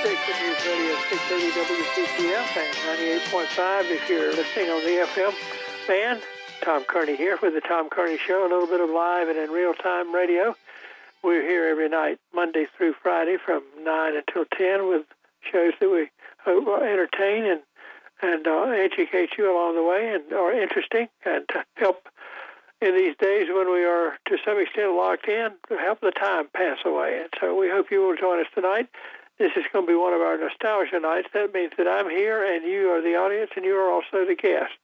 station, News Radio 630 WPTF and 98.5 if you're listening on the FM band. Tom Kearney here with the Tom Kearney Show, a little bit of live and in real time radio. We're here every night, Monday through Friday from 9 until 10 with shows that we hope entertain and, and uh, educate you along the way and are interesting and help in these days when we are to some extent locked in help the time pass away. And so we hope you will join us tonight. This is going to be one of our nostalgia nights. That means that I'm here and you are the audience and you are also the guest.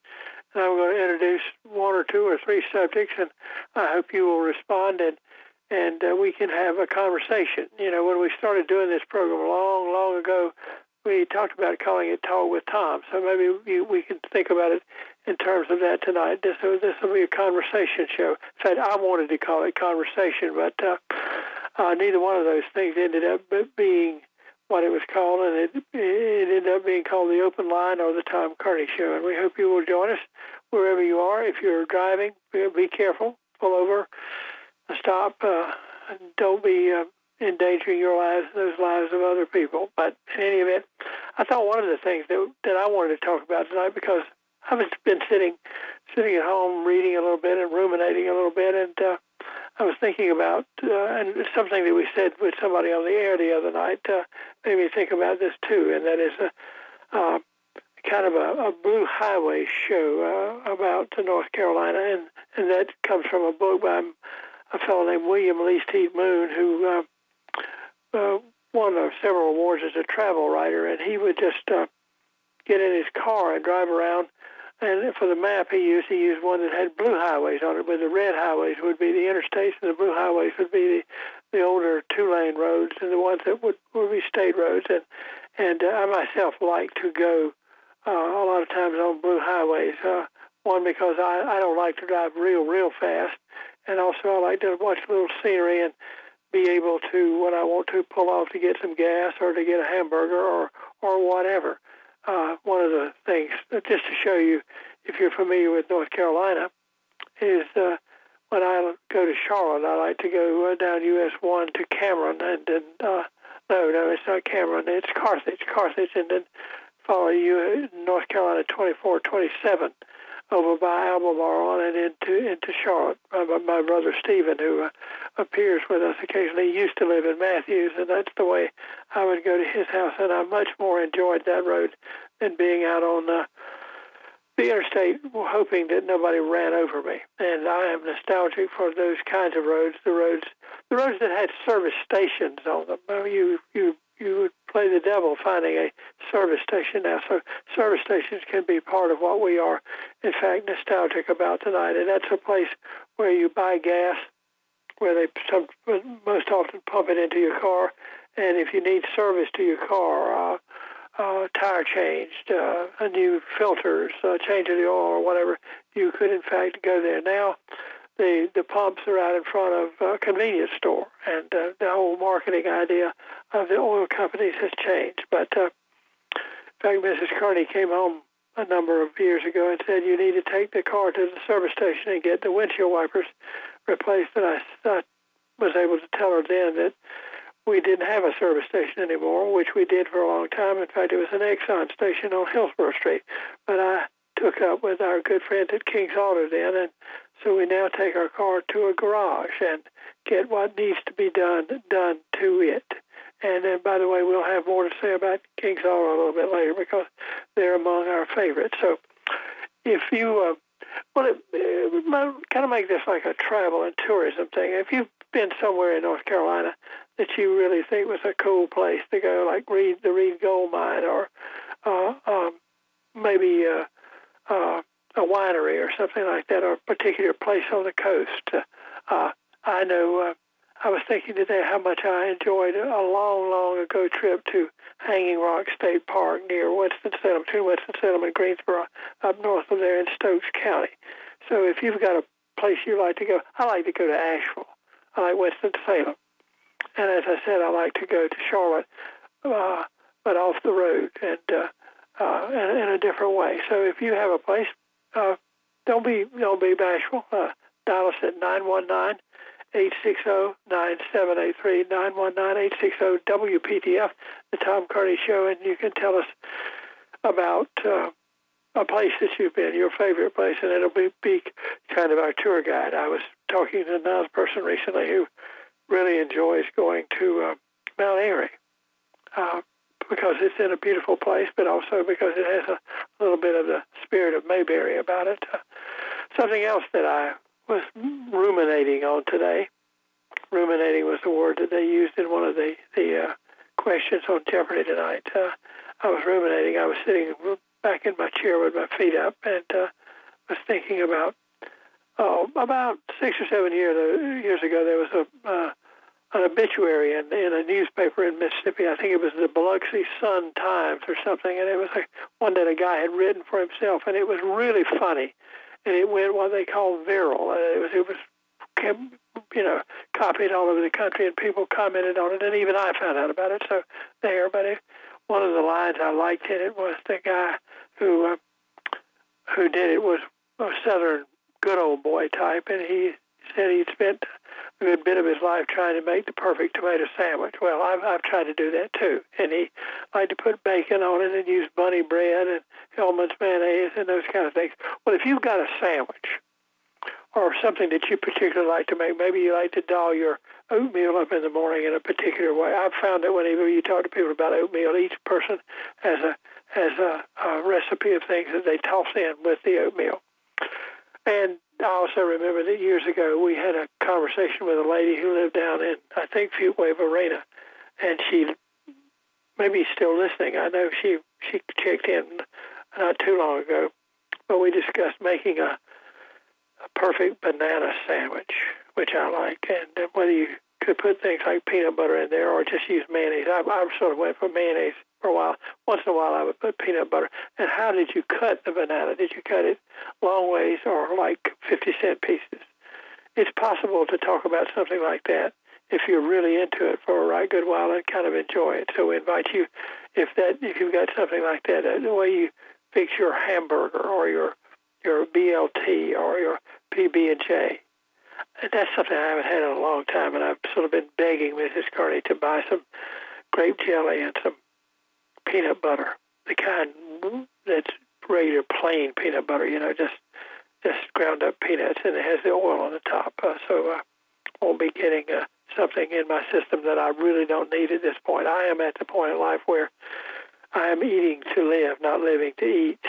And I'm going to introduce one or two or three subjects, and I hope you will respond and and uh, we can have a conversation. You know, when we started doing this program long, long ago, we talked about calling it Talk with Tom. So maybe we, we can think about it in terms of that tonight. This, this will be a conversation show. In fact, I wanted to call it conversation, but uh, uh, neither one of those things ended up being what it was called, and it, it ended up being called the Open Line or the Tom Kearney Show. And we hope you will join us wherever you are. If you're driving, be careful, pull over, stop, uh, don't be uh, endangering your lives, and those lives of other people. But in any event, I thought one of the things that that I wanted to talk about tonight because I've been sitting sitting at home reading a little bit and ruminating a little bit, and uh, I was thinking about uh, and something that we said with somebody on the air the other night uh, made me think about this too, and that is a, uh, kind of a, a blue highway show uh, about North Carolina, and and that comes from a book by a fellow named William Least Heat-Moon, who uh, uh, won uh, several awards as a travel writer, and he would just get in his car and drive around. And for the map he used, he used one that had blue highways on it, but the red highways would be the interstates, and the blue highways would be the, the older two-lane roads, and the ones that would, would be state roads. And and uh, I myself like to go uh, a lot of times on blue highways. Uh, one because I, I don't like to drive real real fast, and also I like to watch a little scenery and be able to, when I want to, pull off to get some gas or to get a hamburger or or whatever. Uh, one of the things, just to show you, if you're familiar with North Carolina, is uh, when I go to Charlotte, I like to go uh, down US one to Cameron, and then uh, no, no, it's not Cameron, it's Carthage, Carthage, and then follow you North Carolina 24, 27 over by Albemarle and into into Charlotte. My, my brother Stephen, who uh, appears with us occasionally, used to live in Matthews, and that's the way I would go to his house. And I much more enjoyed that road than being out on uh, the interstate, hoping that nobody ran over me. And I am nostalgic for those kinds of roads, the roads, the roads that had service stations on them. You you you would play the devil finding a service station now. So service stations can be part of what we are, in fact, nostalgic about tonight. And that's a place where you buy gas, where they some, most often pump it into your car. And if you need service to your car, uh, uh, tire changed, uh, new filters, uh, change of the oil or whatever, you could in fact go there. Now, the the pumps are out in front of a convenience store, and uh, the whole marketing idea of the oil companies has changed. But uh, in fact, Mrs. Kearney came home a number of years ago and said you need to take the car to the service station and get the windshield wipers replaced. And I, I was able to tell her then that we didn't have a service station anymore, which we did for a long time. In fact, it was an Exxon station on Hillsborough Street. But I took up with our good friends at King's Auto then, and so we now take our car to a garage and get what needs to be done done to it. And then, by the way, we'll have more to say about King's Auto a little bit later because they're among our favorites. So, if you, uh, well, it, it, kind of make this like a travel and tourism thing. If you've been somewhere in North Carolina that you really think was a cool place to go, like Reed, the Reed Gold Mine, or uh, um, maybe uh, uh, a winery or something like that, or a particular place on the coast. Uh, I know uh, I was thinking today how much I enjoyed a long, long ago trip to Hanging Rock State Park near Winston-Salem, between Winston-Salem and Greensboro, up north of there in Stokes County. So if you've got a place you like to go, I like to go to Asheville. I like Winston-Salem. And as I said, I like to go to Charlotte, uh, but off the road and uh, uh, in, in a different way. So if you have a place, uh, don't be don't be bashful. Uh, dial us at 919 860-9783, 919-860-WPTF, the Tom Kearney Show, and you can tell us about uh, a place that you've been, your favorite place, and it'll be, be kind of our tour guide. I was talking to another person recently who really enjoys going to uh, Mount Airy uh, because it's in a beautiful place, but also because it has a little bit of the spirit of Mayberry about it. Uh, something else that I was ruminating on today. Ruminating was the word that they used in one of the the uh, questions on Jeopardy tonight. Uh, I was ruminating. I was sitting back in my chair with my feet up and uh, was thinking about oh about six or seven years years ago there was a uh, an obituary in, in a newspaper in Mississippi. I think it was the Biloxi Sun Times or something, and it was like one that a guy had written for himself, and it was really funny and it went what they call viral. Uh, it was it was you know copied all over the country, and people commented on it, and even I found out about it. So there, but it, one of the lines I liked in it was the guy who uh, who did it was a Southern good old boy type, and he said he'd spent a bit of his life trying to make the perfect tomato sandwich. Well, I've, I've tried to do that too. And he liked to put bacon on it and use bunny bread and Hellmann's mayonnaise and those kind of things. Well, if you've got a sandwich or something that you particularly like to make, maybe you like to doll your oatmeal up in the morning in a particular way. I've found that whenever you talk to people about oatmeal, each person has a has a, a recipe of things that they toss in with the oatmeal. And I also remember that years ago we had a conversation with a lady who lived down in, I think, Fuquay Varina, and she maybe still listening. I know she she checked in not too long ago, but we discussed making a, a perfect banana sandwich, which I like, and uh, whether you could put things like peanut butter in there or just use mayonnaise. I, I sort of went for mayonnaise for a while. Once in a while, I would put peanut butter. And how did you cut the banana? Did you cut it long ways or like 50 cent pieces? It's possible to talk about something like that if you're really into it for a right good while and kind of enjoy it. So we invite you, if that if you've got something like that, uh, the way you fix your hamburger or your your BLT or your PB and J. That's something I haven't had in a long time, and I've sort of been begging Mrs. Kearney to buy some grape jelly and some peanut butter, the kind that's regular plain peanut butter, you know, just just ground up peanuts, and it has the oil on the top. Uh, so I won't be getting uh, something in my system that I really don't need at this point. I am at the point in life where I am eating to live, not living to eat.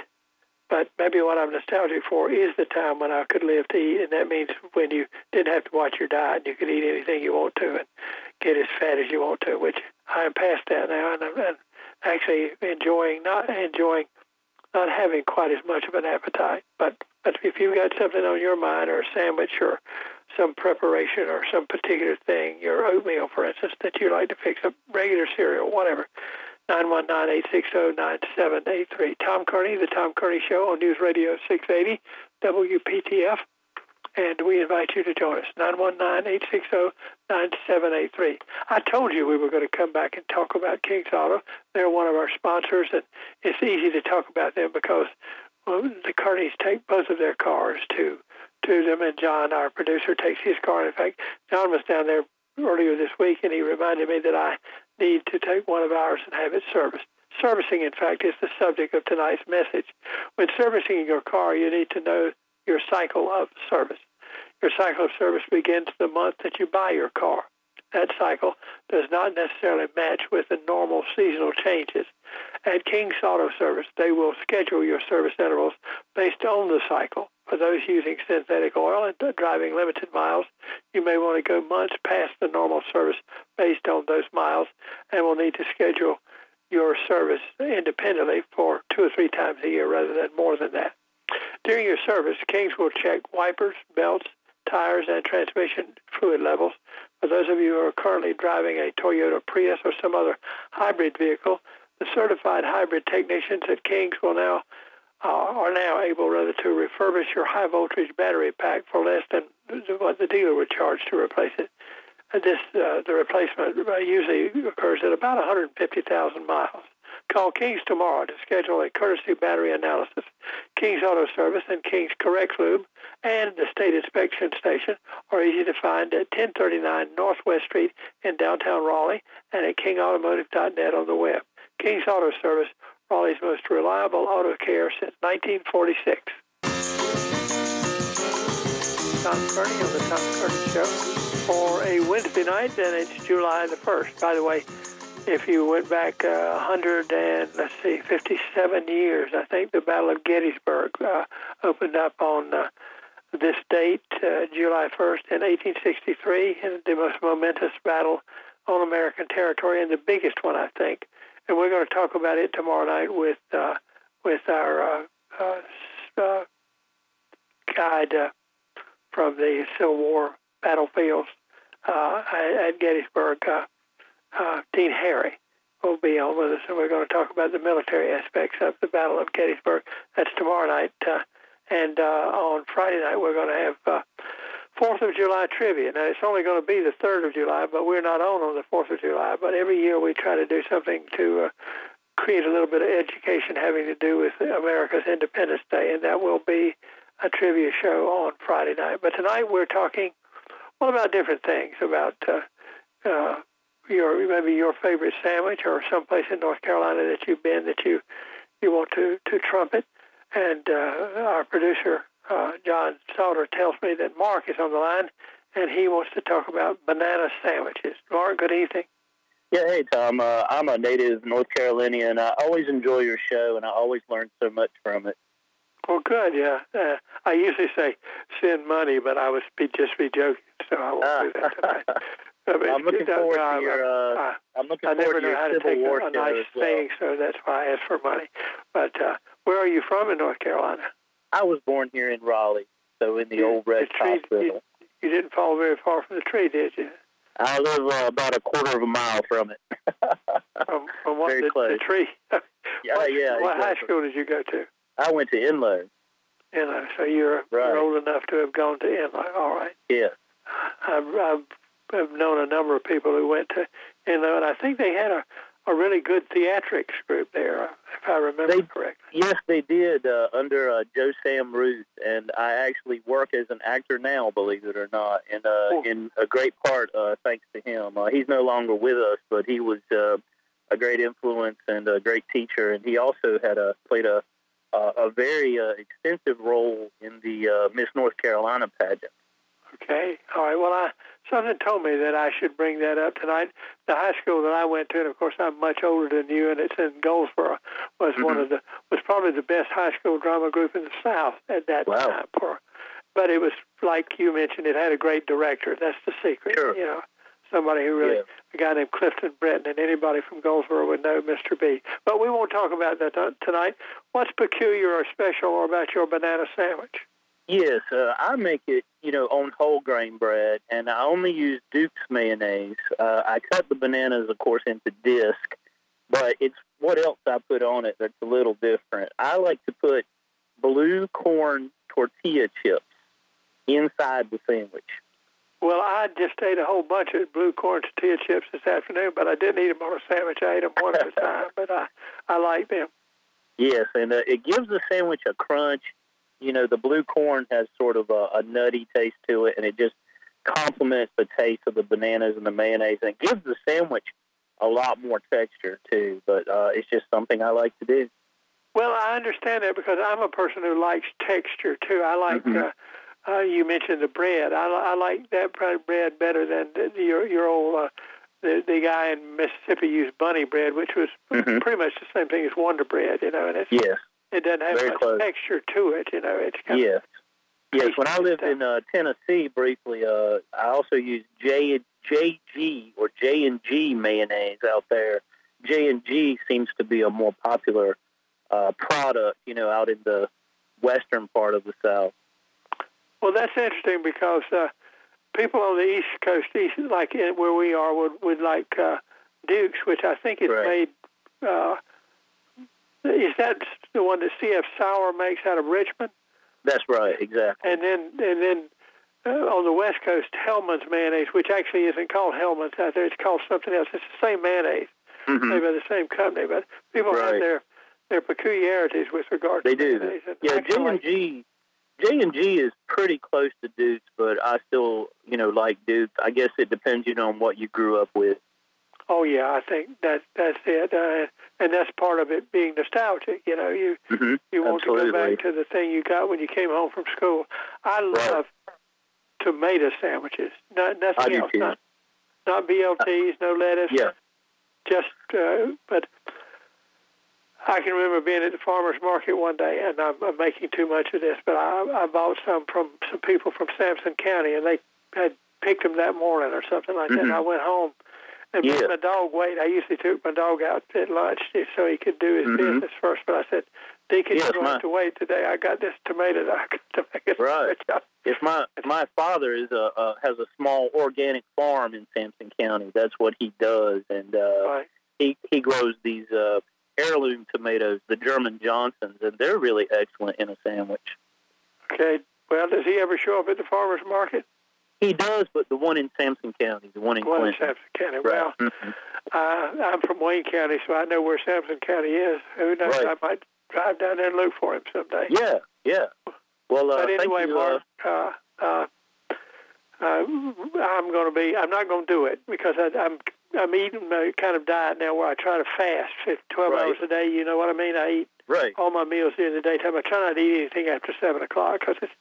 But maybe what I'm nostalgic for is the time when I could live to eat, and that means when you didn't have to watch your diet, and you could eat anything you want to and get as fat as you want to, which I am past that now, and, and actually enjoying not enjoying not having quite as much of an appetite. But but if you've got something on your mind, or a sandwich, or some preparation, or some particular thing, your oatmeal, for instance, that you like to fix, a regular cereal, whatever. 919-860-9783. Tom Kearney, The Tom Kearney Show on News Radio 680, WPTF and we invite you to join us, 919-860-9783. I told you we were going to come back and talk about King's Auto. They're one of our sponsors, and it's easy to talk about them because well, the Kearneys take both of their cars to to them, and John, our producer, takes his car. In fact, John was down there earlier this week, and he reminded me that I need to take one of ours and have it serviced. Servicing, in fact, is the subject of tonight's message. When servicing your car, you need to know your cycle of service. Your cycle of service begins the month that you buy your car. That cycle does not necessarily match with the normal seasonal changes. At King's Auto Service, they will schedule your service intervals based on the cycle. For those using synthetic oil and driving limited miles, you may want to go months past the normal service based on those miles and will need to schedule your service independently for two or three times a year rather than more than that. During your service, Kings will check wipers, belts, tires, and transmission fluid levels. For those of you who are currently driving a Toyota Prius or some other hybrid vehicle, the certified hybrid technicians at Kings will now uh, are now able rather to refurbish your high voltage battery pack for less than what the dealer would charge to replace it. And this uh, the replacement uh, usually occurs at about 150,000 miles. Call Kings tomorrow to schedule a courtesy battery analysis. Kings Auto Service and Kings Correct Lube and the State Inspection Station are easy to find at 1039 Northwest Street in downtown Raleigh and at kingautomotive.net on the web. King's Auto Service, Raleigh's most reliable auto care since 1946. Tom Kearney on the Tom Kearney Show for a Wednesday night, and it's July the 1st. By the way, if you went back uh, 100 and let's see, 57 years, I think the Battle of Gettysburg uh, opened up on uh, this date, uh, July 1st, in 1863, and the most momentous battle on American territory, and the biggest one, I think. And we're going to talk about it tomorrow night with uh, with our uh, guide from the Civil War battlefields at Gettysburg. Uh, Dean Harry will be on with us, and we're going to talk about the military aspects of the Battle of Gettysburg. That's tomorrow night. Uh, and uh, on Friday night, we're going to have uh, Fourth of July trivia. Now, it's only going to be the 3rd of July, but we're not on on the 4th of July. But every year we try to do something to uh, create a little bit of education having to do with America's Independence Day, and that will be a trivia show on Friday night. But tonight we're talking, well, about different things, about uh, uh, your maybe your favorite sandwich or someplace in North Carolina that you've been that you you want to to trumpet. And uh, our producer uh, John Salter tells me that Mark is on the line, and he wants to talk about banana sandwiches. Mark, good evening. Yeah, hey Tom. Uh, I'm a native North Carolinian. I always enjoy your show, and I always learn so much from it. Well, good. Yeah, uh, I usually say send money, but I was be, just be joking, so I won't do that tonight. I'm looking forward to your. Uh, uh, I'm looking I never know how to take a, a nice well. thing, so that's why I asked for money. But uh, where are you from in North Carolina? I was born here in Raleigh, so in the old Rex the tree, Hospital. You, you, didn't fall very far from the tree, did you? I live uh, about a quarter of a mile from it. from, from what, very the, close. the tree? yeah, what, yeah. What exactly. high school did you go to? I went to Enloe. Enloe. So you're, Right. you're old enough to have gone to Enloe. All right. Yeah. I've, I've, I've known a number of people who went to Enloe, and I think they had a, a really good theatrics group there, if I remember They- correctly. Yes, they did uh, under uh, Joe Sam Ruth, and I actually work as an actor now, believe it or not, and uh, Cool. in a great part uh, thanks to him. Uh, he's no longer with us, but he was uh, a great influence and a great teacher, and he also had a played a uh, a very uh, extensive role in the uh, Miss North Carolina pageant. Okay. All right. Well, I something told me that I should bring that up tonight. The high school that I went to, and of course I'm much older than you, and it's in Goldsboro, was one Mhm. of the was probably the best high school drama group in the South at that Wow. time. For, but it was like you mentioned, it had a great director. That's the secret. Sure. You know, somebody who really Yeah. a guy named Clifton Breton, and anybody from Goldsboro would know Mr. B. But we won't talk about that t- tonight. What's peculiar or special about your banana sandwich? Yes, uh, I make it, you know, on whole grain bread, and I only use Duke's mayonnaise. Uh, I cut the bananas, of course, into disc, but it's what else I put on it that's a little different. I like to put blue corn tortilla chips inside the sandwich. Well, I just ate a whole bunch of blue corn tortilla chips this afternoon, but I didn't eat them on a sandwich. I ate them one at a time, but I, I like them. Yes, and uh, it gives the sandwich a crunch. You know, the blue corn has sort of a, a nutty taste to it, and it just complements the taste of the bananas and the mayonnaise, and it gives the sandwich a lot more texture too. But uh, it's just something I like to do. Well, I understand that because I'm a person who likes texture too. I like. Mhm. Uh, uh, you mentioned the bread. I, I like that bread better than the, the, your your old. Uh, the the guy in Mississippi used bunny bread, which was Mhm. pretty much the same thing as Wonder Bread, you know, and it's, Yes, it doesn't have Very much close. texture to it, you know. It's kind of yes, yes. When I lived stuff. in uh, Tennessee briefly, uh, I also used J J G or J and G mayonnaise out there. JFG seems to be a more popular uh, product, you know, out in the western part of the South. Well, that's interesting because uh, people on the East Coast, east, like in, where we are, would would like uh, Dukes, which I think is Right. made. Uh, is that the one that C.F. Sauer makes out of Richmond? That's right, exactly. And then and then uh, on the West Coast, Hellmann's mayonnaise, which actually isn't called Hellmann's out there, it's called something else. It's the same mayonnaise, Mhm. made by the same company, but people have their their peculiarities with regard They to do. mayonnaise. And Yeah, J and G. JFG is pretty close to Duke's, but I still, you know, like Duke's. I guess it depends, you know, on what you grew up with. Oh yeah, I think that's that's it, uh, and that's part of it being nostalgic. You know, you mm-hmm. you want Absolutely. to go back to the thing you got when you came home from school. I love tomato sandwiches. Not nothing else. Not not BLTs, no lettuce. Yeah. Just, uh, but I can remember being at the farmers market one day, and I'm, I'm making too much of this, but I, I bought some from some people from Sampson County, and they had picked them that morning or something like that. And Mhm. I went home and Yeah. made my dog wait. I usually took my dog out at lunch so he could do his Mhm. business first, but I said, Deacon, Yes, you don't have to wait today. I got this tomato that I got to make a Right. If my if my father is a uh, has a small organic farm in Sampson County, that's what he does, and uh, Right. he he grows these uh, heirloom tomatoes, the German Johnsons, and they're really excellent in a sandwich. Okay. Well, does he ever show up at the farmers market? He does, but the one in Sampson County, the one in One in Sampson County. right? Well, Mhm. uh, I'm from Wayne County, so I know where Sampson County is. Who knows? Right. I might drive down there and look for him someday. Yeah, yeah. Well, uh, but anyway, you, uh, Mark, uh, uh, uh, I'm going to be. I'm not going to do it because I, I'm. I'm eating a kind of diet now where I try to fast for 12 Right. hours a day. You know what I mean? I eat right. all my meals during the daytime. I try not to eat anything after seven o'clock because it's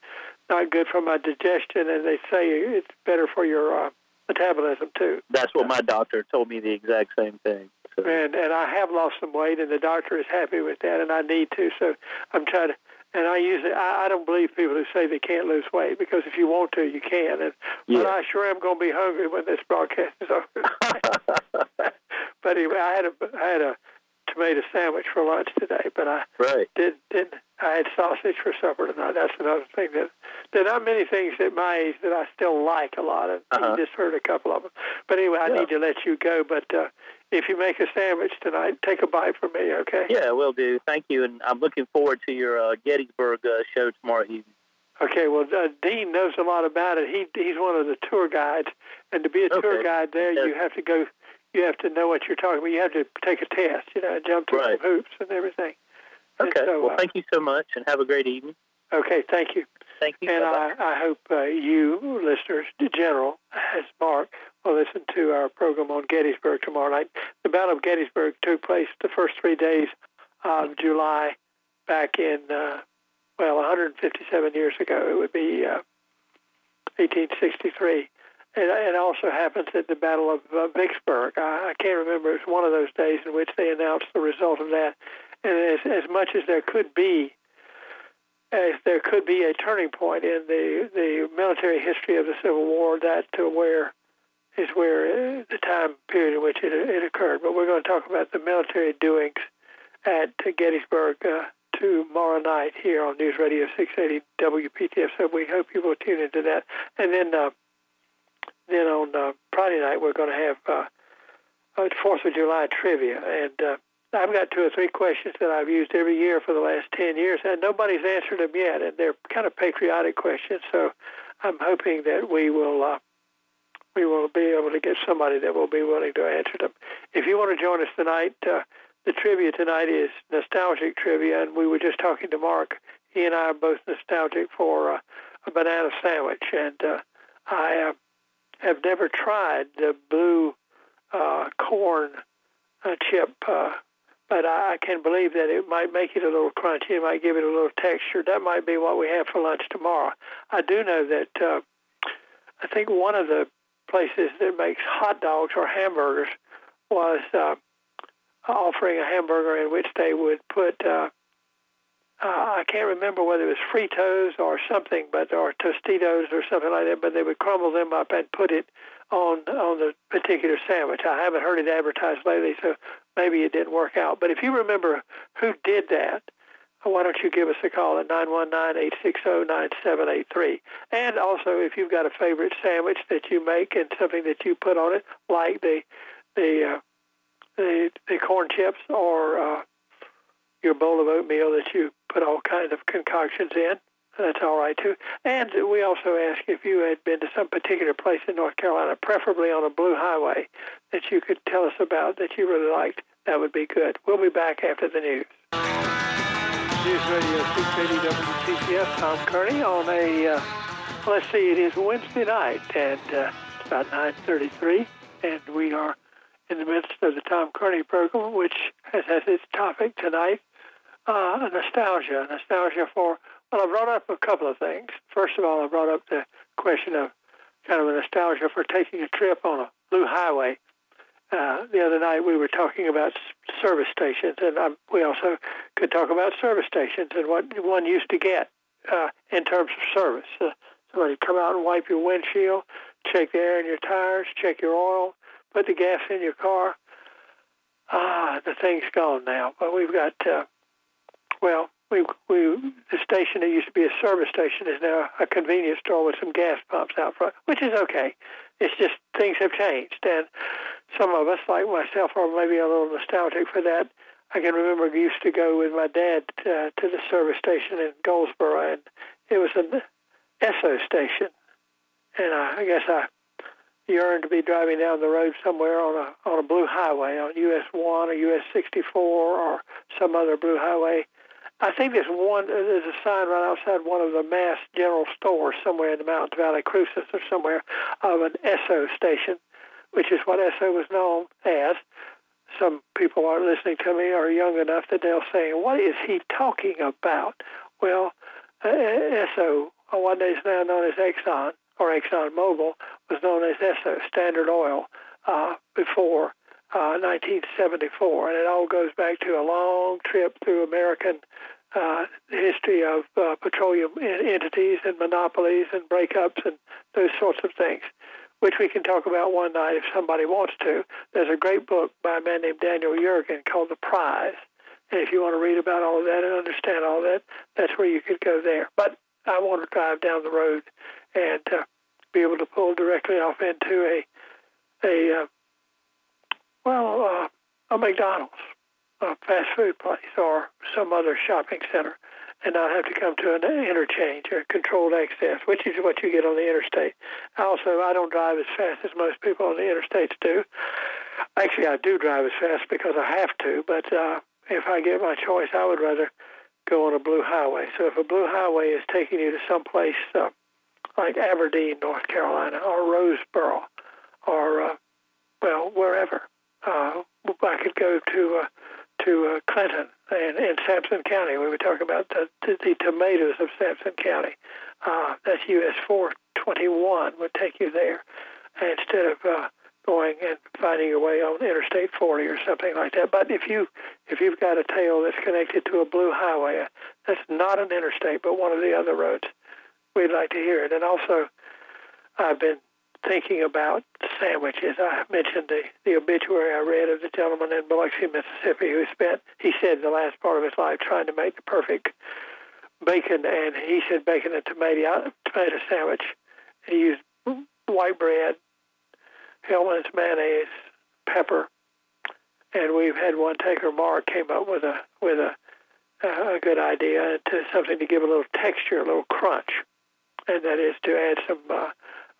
not good for my digestion, and they say it's better for your uh, metabolism too. That's what my doctor told me. The exact same thing. So, And and I have lost some weight, and the doctor is happy with that, and I need to. So I'm trying to. And I usually I, I don't believe people who say they can't lose weight because if you want to, you can. And but. I sure am going to be hungry when this broadcast is over. but anyway, I had a I had a tomato sandwich for lunch today, but I right. did did I had sausage for supper tonight. That's another thing that there are many things at my age that I still like a lot, and Uh-huh. you just heard a couple of them. But anyway, I Yeah. need to let you go. But uh, if you make a sandwich tonight, take a bite from me, okay? Yeah, will do. Thank you, and I'm looking forward to your uh, Gettysburg uh, show tomorrow evening. Okay. Well, uh, Dean knows a lot about it. He he's one of the tour guides, and to be a tour guide there, you have to go. You have to know what you're talking about. You have to take a test, you know, jump through Right. some hoops and everything. And Okay. so, well, uh, thank you so much, and have a great evening. Okay. Thank you. Thank you. And I, I hope uh, you listeners, in general, as Mark, will listen to our program on Gettysburg tomorrow night. The Battle of Gettysburg took place the first three days of July back in, uh, well, 157 years ago. It would be uh, 1863. And it also happens at the Battle of uh, Vicksburg. I, I can't remember. It was one of those days in which they announced the result of that. And as, as much as there could be as there could be a turning point in the the military history of the Civil War, that to where is where uh, the time period in which it, it occurred. But we're going to talk about the military doings at Gettysburg uh, tomorrow night here on News Radio 680 WPTF. So we hope you will tune into that. And then uh, then on uh, Friday night we're going to have uh, uh, Fourth of July trivia and. Uh, I've got two or three questions that I've used every year for the last 10 years, and nobody's answered them yet. And they're kind of patriotic questions, so I'm hoping that we will uh, we will be able to get somebody that will be willing to answer them. If you want to join us tonight, uh, the trivia tonight is nostalgic trivia, and we were just talking to Mark. He and I are both nostalgic for uh, a banana sandwich, and uh, I uh, have never tried the blue uh, corn uh, chip. Uh, but I, I can believe that it might make it a little crunchy. It might give it a little texture. That might be what we have for lunch tomorrow. I do know that uh, I think one of the places that makes hot dogs or hamburgers was uh, offering a hamburger in which they would put. Uh, uh, I can't remember whether it was Fritos or something, but or Tostitos or something like that. But they would crumble them up and put it on on the particular sandwich. I haven't heard it advertised lately, so maybe it didn't work out. But if you remember who did that, why don't you give us a call at 919-860-9783. And also, if you've got a favorite sandwich that you make and something that you put on it, like the the uh, the, the corn chips or uh, your bowl of oatmeal that you put all kinds of concoctions in, that's all right too. And we also ask if you had been to some particular place in North Carolina, preferably on a blue highway, that you could tell us about that you really liked. That would be good. We'll be back after the news. News Radio 680 WPTF. Tom Kearney on a, uh, let's see, it is Wednesday night, and uh, it's about 9.33, and we are in the midst of the Tom Kearney program, which has as its topic tonight uh, nostalgia. Nostalgia for, well, I brought up a couple of things. First of all, I brought up the question of kind of a nostalgia for taking a trip on a blue highway uh, the other night we were talking about service stations, and um, we also could talk about service stations and what one used to get uh, in terms of service. Uh, somebody come out and wipe your windshield, check the air in your tires, check your oil, put the gas in your car. Ah, the thing's gone now, but we've got uh, well, we we the station that used to be a service station is now a convenience store with some gas pumps out front, which is okay. It's just things have changed, and some of us, like myself, are maybe a little nostalgic for that. I can remember I used to go with my dad uh, to the service station in Goldsboro, and it was an Esso station, and I, I guess I yearned to be driving down the road somewhere on a on a blue highway on US one or US sixty four or some other blue highway. I think there's one. There's a sign right outside one of the Mast General stores somewhere in the Mountain Valle Crucis or somewhere of an Esso station, which is what Esso was known as. Some people aren't listening to me are young enough that they'll say, "What is he talking about?" Well, uh, Esso, what is now known as Exxon or Exxon Mobil, was known as Esso Standard Oil uh, before uh, 1974, and it all goes back to a long trip through American uh, history of uh, petroleum entities and monopolies and breakups and those sorts of things which we can talk about one night if somebody wants to. There's a great book by a man named Daniel Yergin called The Prize. And if you want to read about all of that and understand all that, that's where you could go there. But I want to drive down the road and uh, be able to pull directly off into a, a uh, well, uh, a McDonald's, a fast food place, or some other shopping center and not have to come to an interchange or controlled access, which is what you get on the interstate. Also, I don't drive as fast as most people on the interstates do. Actually, I do drive as fast because I have to, but uh, if I get my choice, I would rather go on a blue highway. So if a blue highway is taking you to some place uh, like Aberdeen, North Carolina, or Roseboro, or uh, well, wherever, uh, I could go to uh, to uh, Clinton in, in Sampson County. We were talking about the, the, the tomatoes of Sampson County. Uh, that's US 421 would take you there instead of uh, going and finding your way on Interstate 40 or something like that. But if you if you've got a tail that's connected to a blue highway, uh, that's not an interstate, but one of the other roads, we'd like to hear it. And also, I've been thinking about sandwiches. I mentioned the, the obituary I read of the gentleman in Biloxi, Mississippi, who spent, he said, the last part of his life trying to make the perfect bacon, and he said bacon and tomato, tomato sandwich. He used white bread, Hellmann's mayonnaise, pepper, and we've had one taker, Mark, came up with a with a a good idea to something to give a little texture, a little crunch, and that is to add some uh,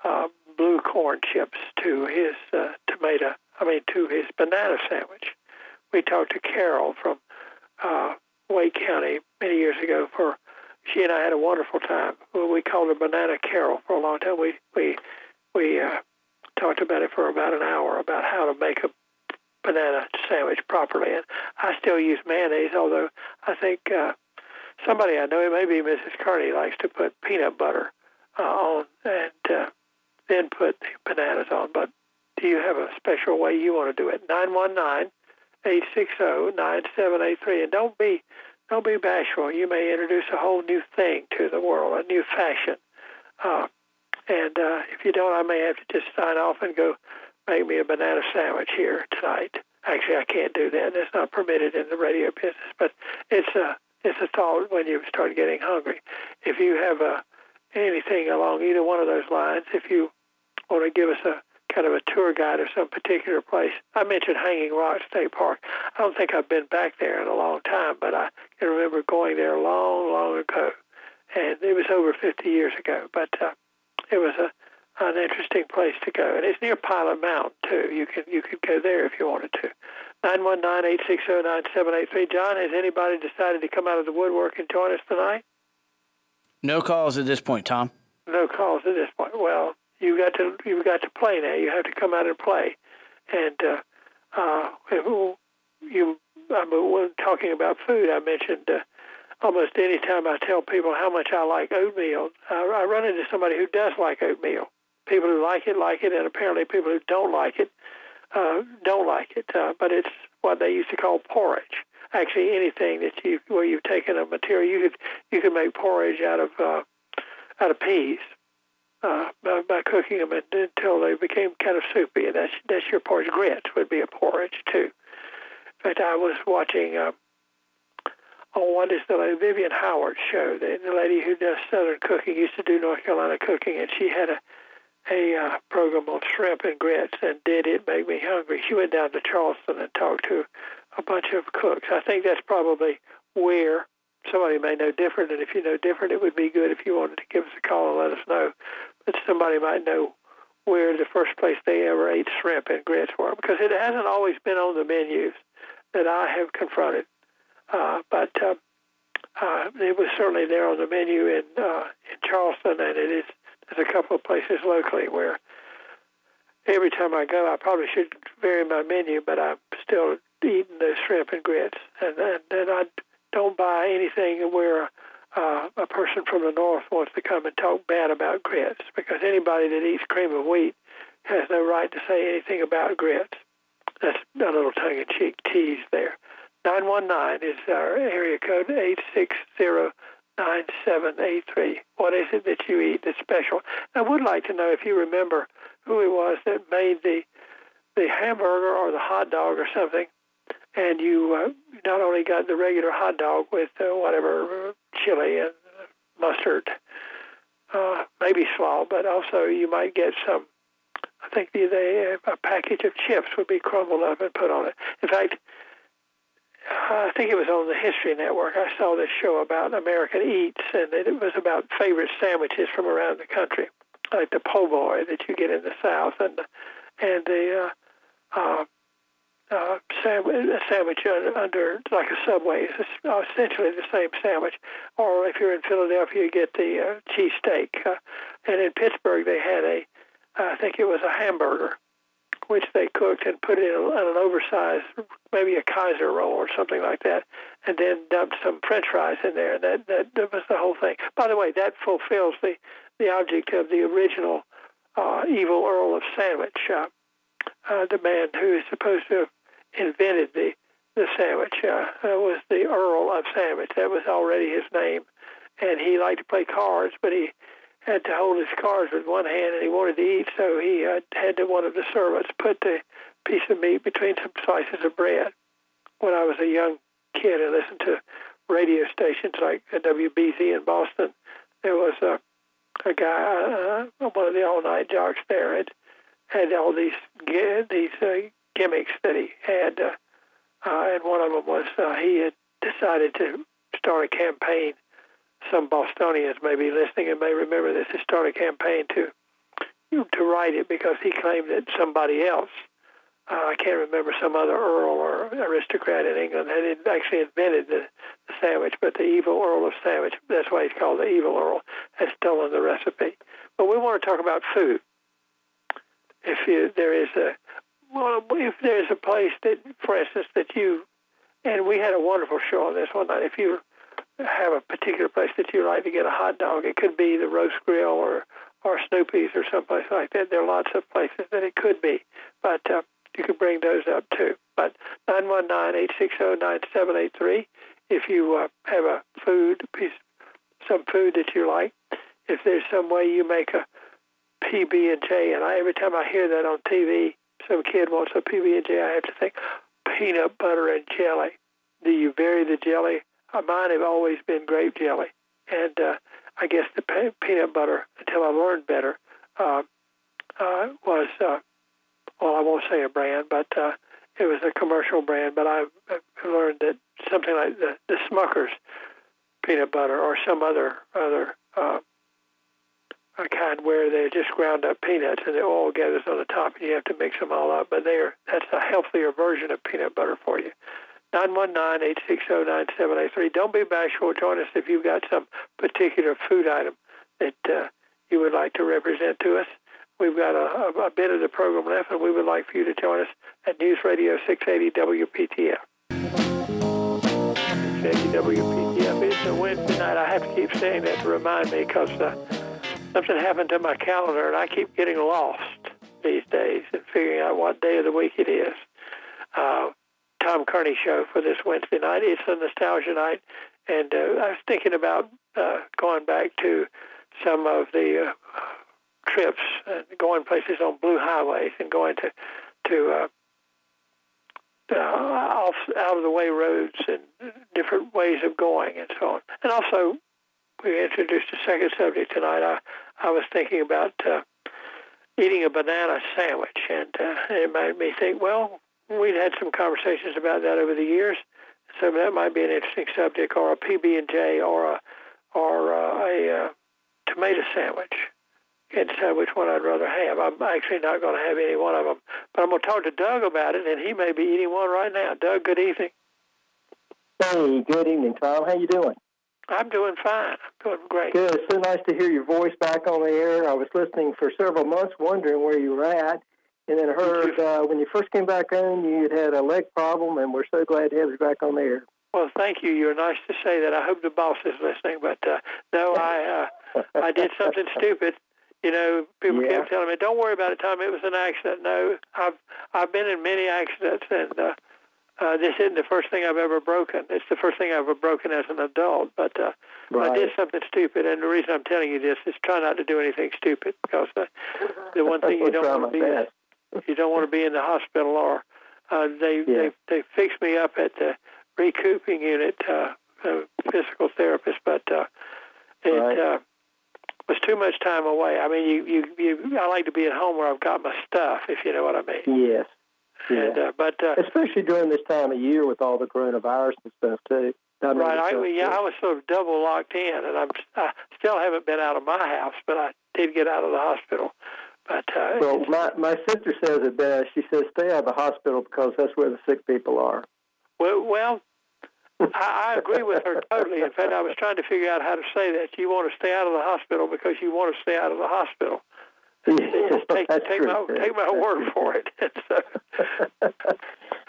uh, blue corn chips to his uh, tomato, I mean, to his banana sandwich. We talked to Carol from uh, Wake County many years ago for she and I had a wonderful time. We called her Banana Carol for a long time. We we we uh, talked about it for about an hour about how to make a banana sandwich properly. And I still use mayonnaise, although I think uh, somebody I know, it may be Mrs. Kearney, likes to put peanut butter uh, on. And uh, then put the bananas on. But do you have a special way you want to do it? 919 860 9783. And don't be, don't be bashful. You may introduce a whole new thing to the world, a new fashion. Uh, and uh, if you don't, I may have to just sign off and go make me a banana sandwich here tonight. Actually, I can't do that. That's not permitted in the radio business. But it's a it's a thought when you start getting hungry. If you have a anything along either one of those lines, if you want to give us a kind of a tour guide of some particular place. I mentioned Hanging Rock State Park. I don't think I've been back there in a long time, but I can remember going there long, long ago, and it was over 50 years ago. But uh, it was a an interesting place to go, and it's near Pilot Mountain too. You can you could go there if you wanted to. 919-860-9783. John, has anybody decided to come out of the woodwork and join us tonight? No calls at this point, Tom. No calls at this point. Well, you got to you got to play now. You have to come out and play, and uh, uh, you. I mean, when talking about food, I mentioned uh, almost any time I tell people how much I like oatmeal, I, I run into somebody who does like oatmeal. People who like it like it, and apparently people who don't like it uh, don't like it. Uh, but it's what they used to call porridge. Actually, anything that you where you've taken a material, you could you could make porridge out of uh, out of peas uh, by, by cooking them until they became kind of soupy, and that's that's your porridge. Grits would be a porridge too. In fact, I was watching. Uh, on what is the Vivian Howard show, the, the lady who does Southern cooking used to do North Carolina cooking, and she had a a uh, program on shrimp and grits, and did it make me hungry. She went down to Charleston and talked to a bunch of cooks. I think that's probably where somebody may know different, and if you know different, it would be good if you wanted to give us a call and let us know. But somebody might know where the first place they ever ate shrimp and grits were, because it hasn't always been on the menus that I have confronted. Uh, but uh, uh, it was certainly there on the menu in uh, in Charleston, and it is there's a couple of places locally where every time I go, I probably should vary my menu, but I'm still eating those shrimp and grits, and and, and I don't buy anything where uh, a person from the north wants to come and talk bad about grits, because anybody that eats cream of wheat has no right to say anything about grits. That's a little tongue-in-cheek tease there. 919 is our area code, 860 9783. What is it that you eat that's special? I would like to know if you remember who it was that made the the hamburger or the hot dog or something, and you uh, not only got the regular hot dog with uh, whatever uh, chili and mustard, uh, maybe slaw, but also you might get some. I think the, the a package of chips would be crumbled up and put on it. In fact, I think it was on the History Network. I saw this show about American Eats, and it was about favorite sandwiches from around the country, like the po' boy that you get in the South, and and the uh, uh, uh, sandwich, a sandwich under like a Subway is essentially the same sandwich. Or if you're in Philadelphia, you get the uh, cheese steak. Uh, and in Pittsburgh, they had a, I think it was a hamburger which they cooked and put in an oversized, maybe a Kaiser roll or something like that, and then dumped some French fries in there. That that, that was the whole thing. By the way, that fulfills the the object of the original uh, evil Earl of Sandwich, uh, uh, the man who is supposed to have invented the the sandwich uh, was the Earl of Sandwich. That was already his name, and he liked to play cards, but he had to hold his cards with one hand and he wanted to eat, so he uh, had to one of the servants put the piece of meat between some slices of bread. When I was a young kid and listened to radio stations like WBZ in Boston, there was a a guy, uh, one of the all-night jocks there, had had all these these uh, gimmicks that he had, uh, uh, and one of them was uh, he had decided to start a campaign some Bostonians may be listening and may remember this. He started a campaign to to write it because he claimed that somebody else, uh, I can't remember some other earl or aristocrat in England, had actually invented the, the sandwich, but the evil Earl of Sandwich, that's why he's called the evil Earl, has stolen the recipe. But we want to talk about food. If you, there is a well, if there's a place that, for instance, that you, and we had a wonderful show on this one night. If you have a particular place that you like to get a hot dog. It could be the Roast Grill or or Snoopy's or someplace like that. There are lots of places that it could be, but uh, you could bring those up too. But nine one nine eight six zero nine seven eight three. If you uh, have a food piece, some food that you like, if there's some way you make a PB and J, and I, every time I hear that on TV, some kid wants a PB and J, I have to think peanut butter and jelly. Do you vary the jelly uh, mine have always been grape jelly, and uh, I guess the pe- peanut butter, until I learned better, uh, uh, was uh, well, I won't say a brand, but uh, it was a commercial brand. But I, I learned that something like the, the Smucker's peanut butter or some other other uh, a kind where they're just ground up peanuts and the oil gathers on the top, and you have to mix them all up. But they're that's a healthier version of peanut butter for you. 919-860-9783. Don't be bashful. Join us if you've got some particular food item that uh, you would like to represent to us. We've got a, a, bit of the program left, and we would like for you to join us at News Radio 680 WPTF. 680 WPTF. It's a Wednesday night. I have to keep saying that to remind me because uh, something happened to my calendar, and I keep getting lost these days and figuring out what day of the week it is. Uh, Tom Kearney show for this Wednesday night. It's a nostalgia night, and uh, I was thinking about uh, going back to some of the uh, trips, and going places on blue highways, and going to to uh, uh, off out of the way roads and different ways of going, and so on. And also, we introduced a second subject tonight. I I was thinking about. Uh, eating a banana sandwich, and uh, it made me think, well, we'd had some conversations about that over the years, so that might be an interesting subject, or a PB and J, or a or a, a, a tomato sandwich. Can't decide which one I'd rather have. I'm actually not going to have any one of them, but I'm going to talk to Doug about it, and he may be eating one right now. Doug, good evening. Hey, good evening, Tom. How you doing? I'm doing fine. I'm doing great. Good. It's so nice to hear your voice back on the air. I was listening for several months, wondering where you were at, and then heard uh, when you first came back on, you had had a leg problem, and we're so glad to have you back on the air. Well, thank you. You're nice to say that. I hope the boss is listening. But uh, no, I uh, I did something stupid. You know, people Yeah. kept telling me, "Don't worry about it, Tom. It was an accident." No, I've I've been in many accidents, and uh, uh, this isn't the first thing I've ever broken. It's the first thing I've ever broken as an adult. But uh, I did something stupid, and the reason I'm telling you this is try not to do anything stupid because uh, the one thing you don't want to be best. you don't want to be in the hospital or uh, they Yeah. they they fixed me up at the recouping unit uh, uh, physical therapist but uh, it Right. uh, was too much time away I mean you, you you I like to be at home where I've got my stuff if you know what I mean Yes. Yeah. and uh, but uh, Especially during this time of year with all the coronavirus and stuff too. I mean, right I uh, yeah I was sort of double locked in and I'm I still haven't been out of my house but I did get out of the hospital but uh, Well, my my sister says it best. She says, "Stay out of the hospital because that's where the sick people are." Well, well, I, I agree with her totally. In fact, I was trying to figure out how to say that. You want to stay out of the hospital because you want to stay out of the hospital. Just take take true, my take my word for it.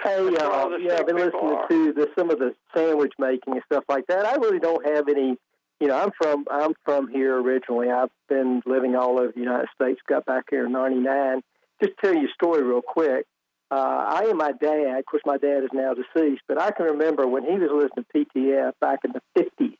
Hey, where all uh, yeah, I've been listening are. to the, some of the sandwich making and stuff like that. I really don't have any. You know, I'm from I'm from here originally. I've been living all over the United States. Got back here in '99. Just tell you a story real quick. Uh, I and my dad, of course, my dad is now deceased, but I can remember when he was listening to PTF back in the 50s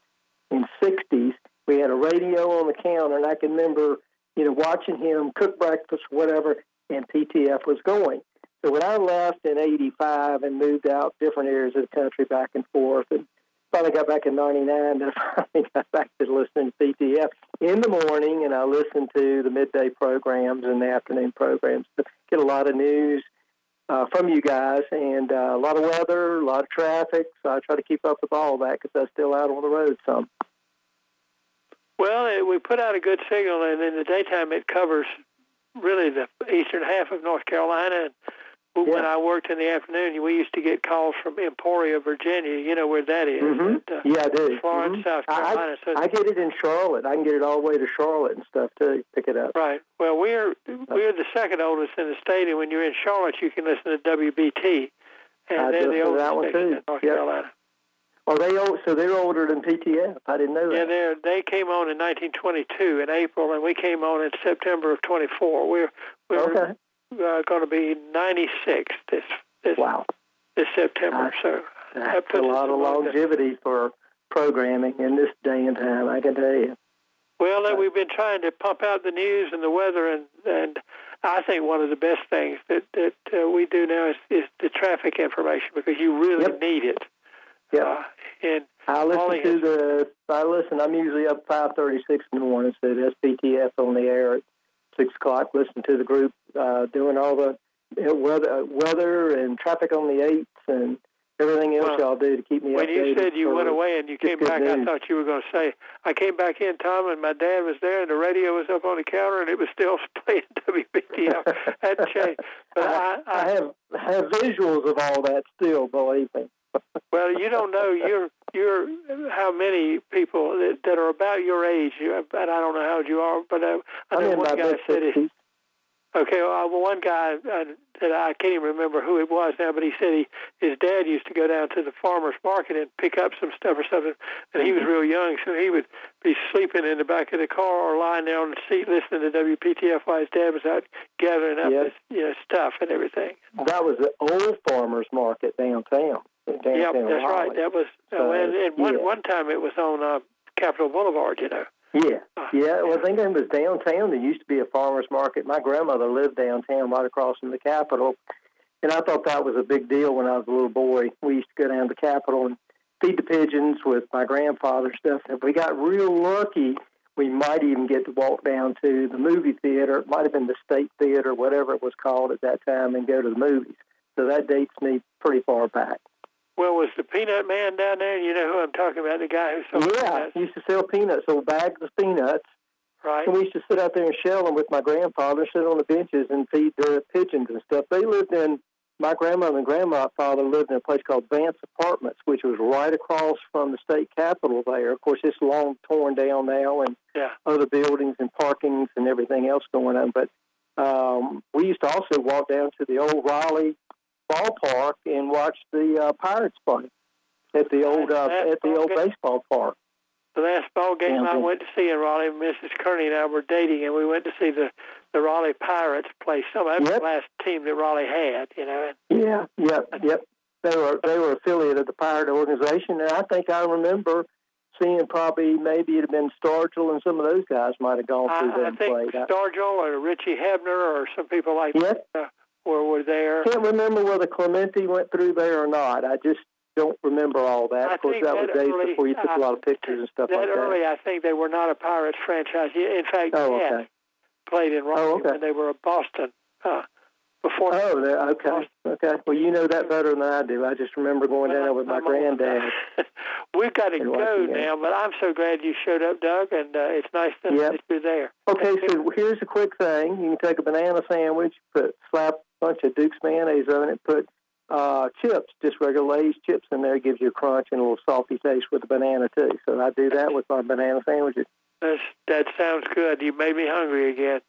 and 60s. We had a radio on the counter, and I can remember, you know, watching him cook breakfast, whatever, and PTF was going. So when I left in '85 and moved out different areas of the country back and forth, and finally got back in '99, then I finally got back to listening to PTF in the morning, and I listened to the midday programs and the afternoon programs to get a lot of news uh, from you guys, and uh, a lot of weather, a lot of traffic. So I try to keep up with all that because I'm still out on the road some. Well, it, we put out a good signal, and in the daytime it covers really the eastern half of North Carolina. And when Yeah. I worked in the afternoon, we used to get calls from Emporia, Virginia. You know where that is? Mhm. And, uh, Yeah, I do. Florence, Mhm. South I- Carolina. so I get it in Charlotte. I can get it all the way to Charlotte and stuff to Pick it up. Right. Well, we're we're the second oldest in the state, and when you're in Charlotte, you can listen to WBT, and I they're the oldest that one, too. in North Yep. Carolina. Are they old? So they're older than PTF. I didn't know that. Yeah, that. they they came on in 1922 in April, and we came on in September of 24. We're we're okay. uh, going to be 96 this this Wow. this September. so That's a lot of longevity for programming in this day and time. I can tell you. Well, uh, we've been trying to pump out the news and the weather, and and I think one of the best things that that uh, we do now is, is the traffic information because you really Yep. need it. Yep. Uh, and I listen to has- the. I listen. I'm usually up 5:36 in the morning, so that's PTF on the air at six o'clock. Listen to the group uh, doing all the weather, weather and traffic on the eights and everything else Well, y'all do to keep me When you said you went away and you came back, I thought you were going to say, I came back in, Tom, and my dad was there, and the radio was up on the counter, and it was still playing WPTF. Hadn't changed. But I, I, I, have I have visuals of all that still, believe me. Well, you don't know you're you're how many people that, that are about your age, you- and I don't know how old you are, but uh, I I'm know in one guy said sixties. Okay, well, uh, one guy uh, that I can't even remember who it was now, but he said he his dad used to go down to the farmers market and pick up some stuff or something, and he was Mm-hmm. real young, so he would be sleeping in the back of the car or lying there on the seat listening to WPTF while his dad was out gathering up Yes. his you know stuff and everything. That was the old farmers market downtown. Yeah, that's right. That was uh, So, and, and one yeah. one time it was on uh, Capitol Boulevard, you know. Yeah, Uh, yeah. Well, I think it was downtown. There used to be a farmers market. My grandmother lived downtown, right across from the Capitol, and I thought that was a big deal when I was a little boy. We used to go down to the Capitol and feed the pigeons with my grandfather and stuff. If we got real lucky, we might even get to walk down to the movie theater. It might have been the State Theater, whatever it was called at that time, and go to the movies. So that dates me pretty far back. Well, was the Peanut Man down there? You know who I'm talking about? The guy who sold Yeah, peanuts, he used to sell peanuts, so bags of peanuts. right? And we used to sit out there and shell them with my grandfather, sit on the benches and feed the pigeons and stuff. They lived in, my grandmother and grandfather lived in a place called Vance Apartments, which was right across from the state capitol there. Of course, it's long torn down now and Yeah. other buildings and parkings and everything else going on. But um, we used to also walk down to the old Raleigh ballpark and watch the uh, Pirates play at the old uh, at the old baseball park. The last ball game I went to see in Raleigh, Mrs. Kearney and I were dating, and we went to see the the Raleigh Pirates play. Some that was Yep. the last team that Raleigh had, you know. Yeah, yep, yep. They were they were affiliate of the pirate organization, and I think I remember seeing probably maybe it'd have been Stargell and some of those guys might have gone through I, there I and think played. Stargell or Richie Hebner or some people like yep, that were were there. can't remember whether Clemente went through there or not. I just don't remember all that. I of course, think that was days early, before you took a lot of uh, pictures and stuff like that like early, I think they were not a Pirates franchise. In fact, that. Oh, okay. played in Raleigh Oh, okay. when they were a Boston. Uh, before Oh, okay, okay. Well, you know that better than I do. I just remember going down there with my I'm granddad. We've got to go now, but I'm so glad you showed up, Doug, and uh, it's nice to, Yep. that you're there. Okay, so here's a quick thing. You can take a banana sandwich, put slap bunch of Duke's mayonnaise on it, put uh, chips, just regular Lay's chips in there, gives you a crunch and a little salty taste with the banana too. So I do that with my banana sandwiches. That's, that sounds good. You made me hungry again.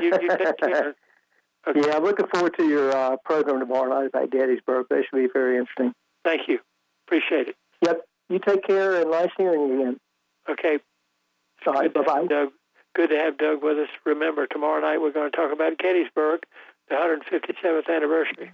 You, you take care. Okay. Yeah, I'm looking forward to your uh, program tomorrow night about Gettysburg. That should be very interesting. Thank you. Appreciate it. Yep. You take care and nice hearing you again. Okay. All right, have bye-bye. Doug. Good to have Doug with us. Remember, tomorrow night we're going to talk about Gettysburg, the 157th anniversary.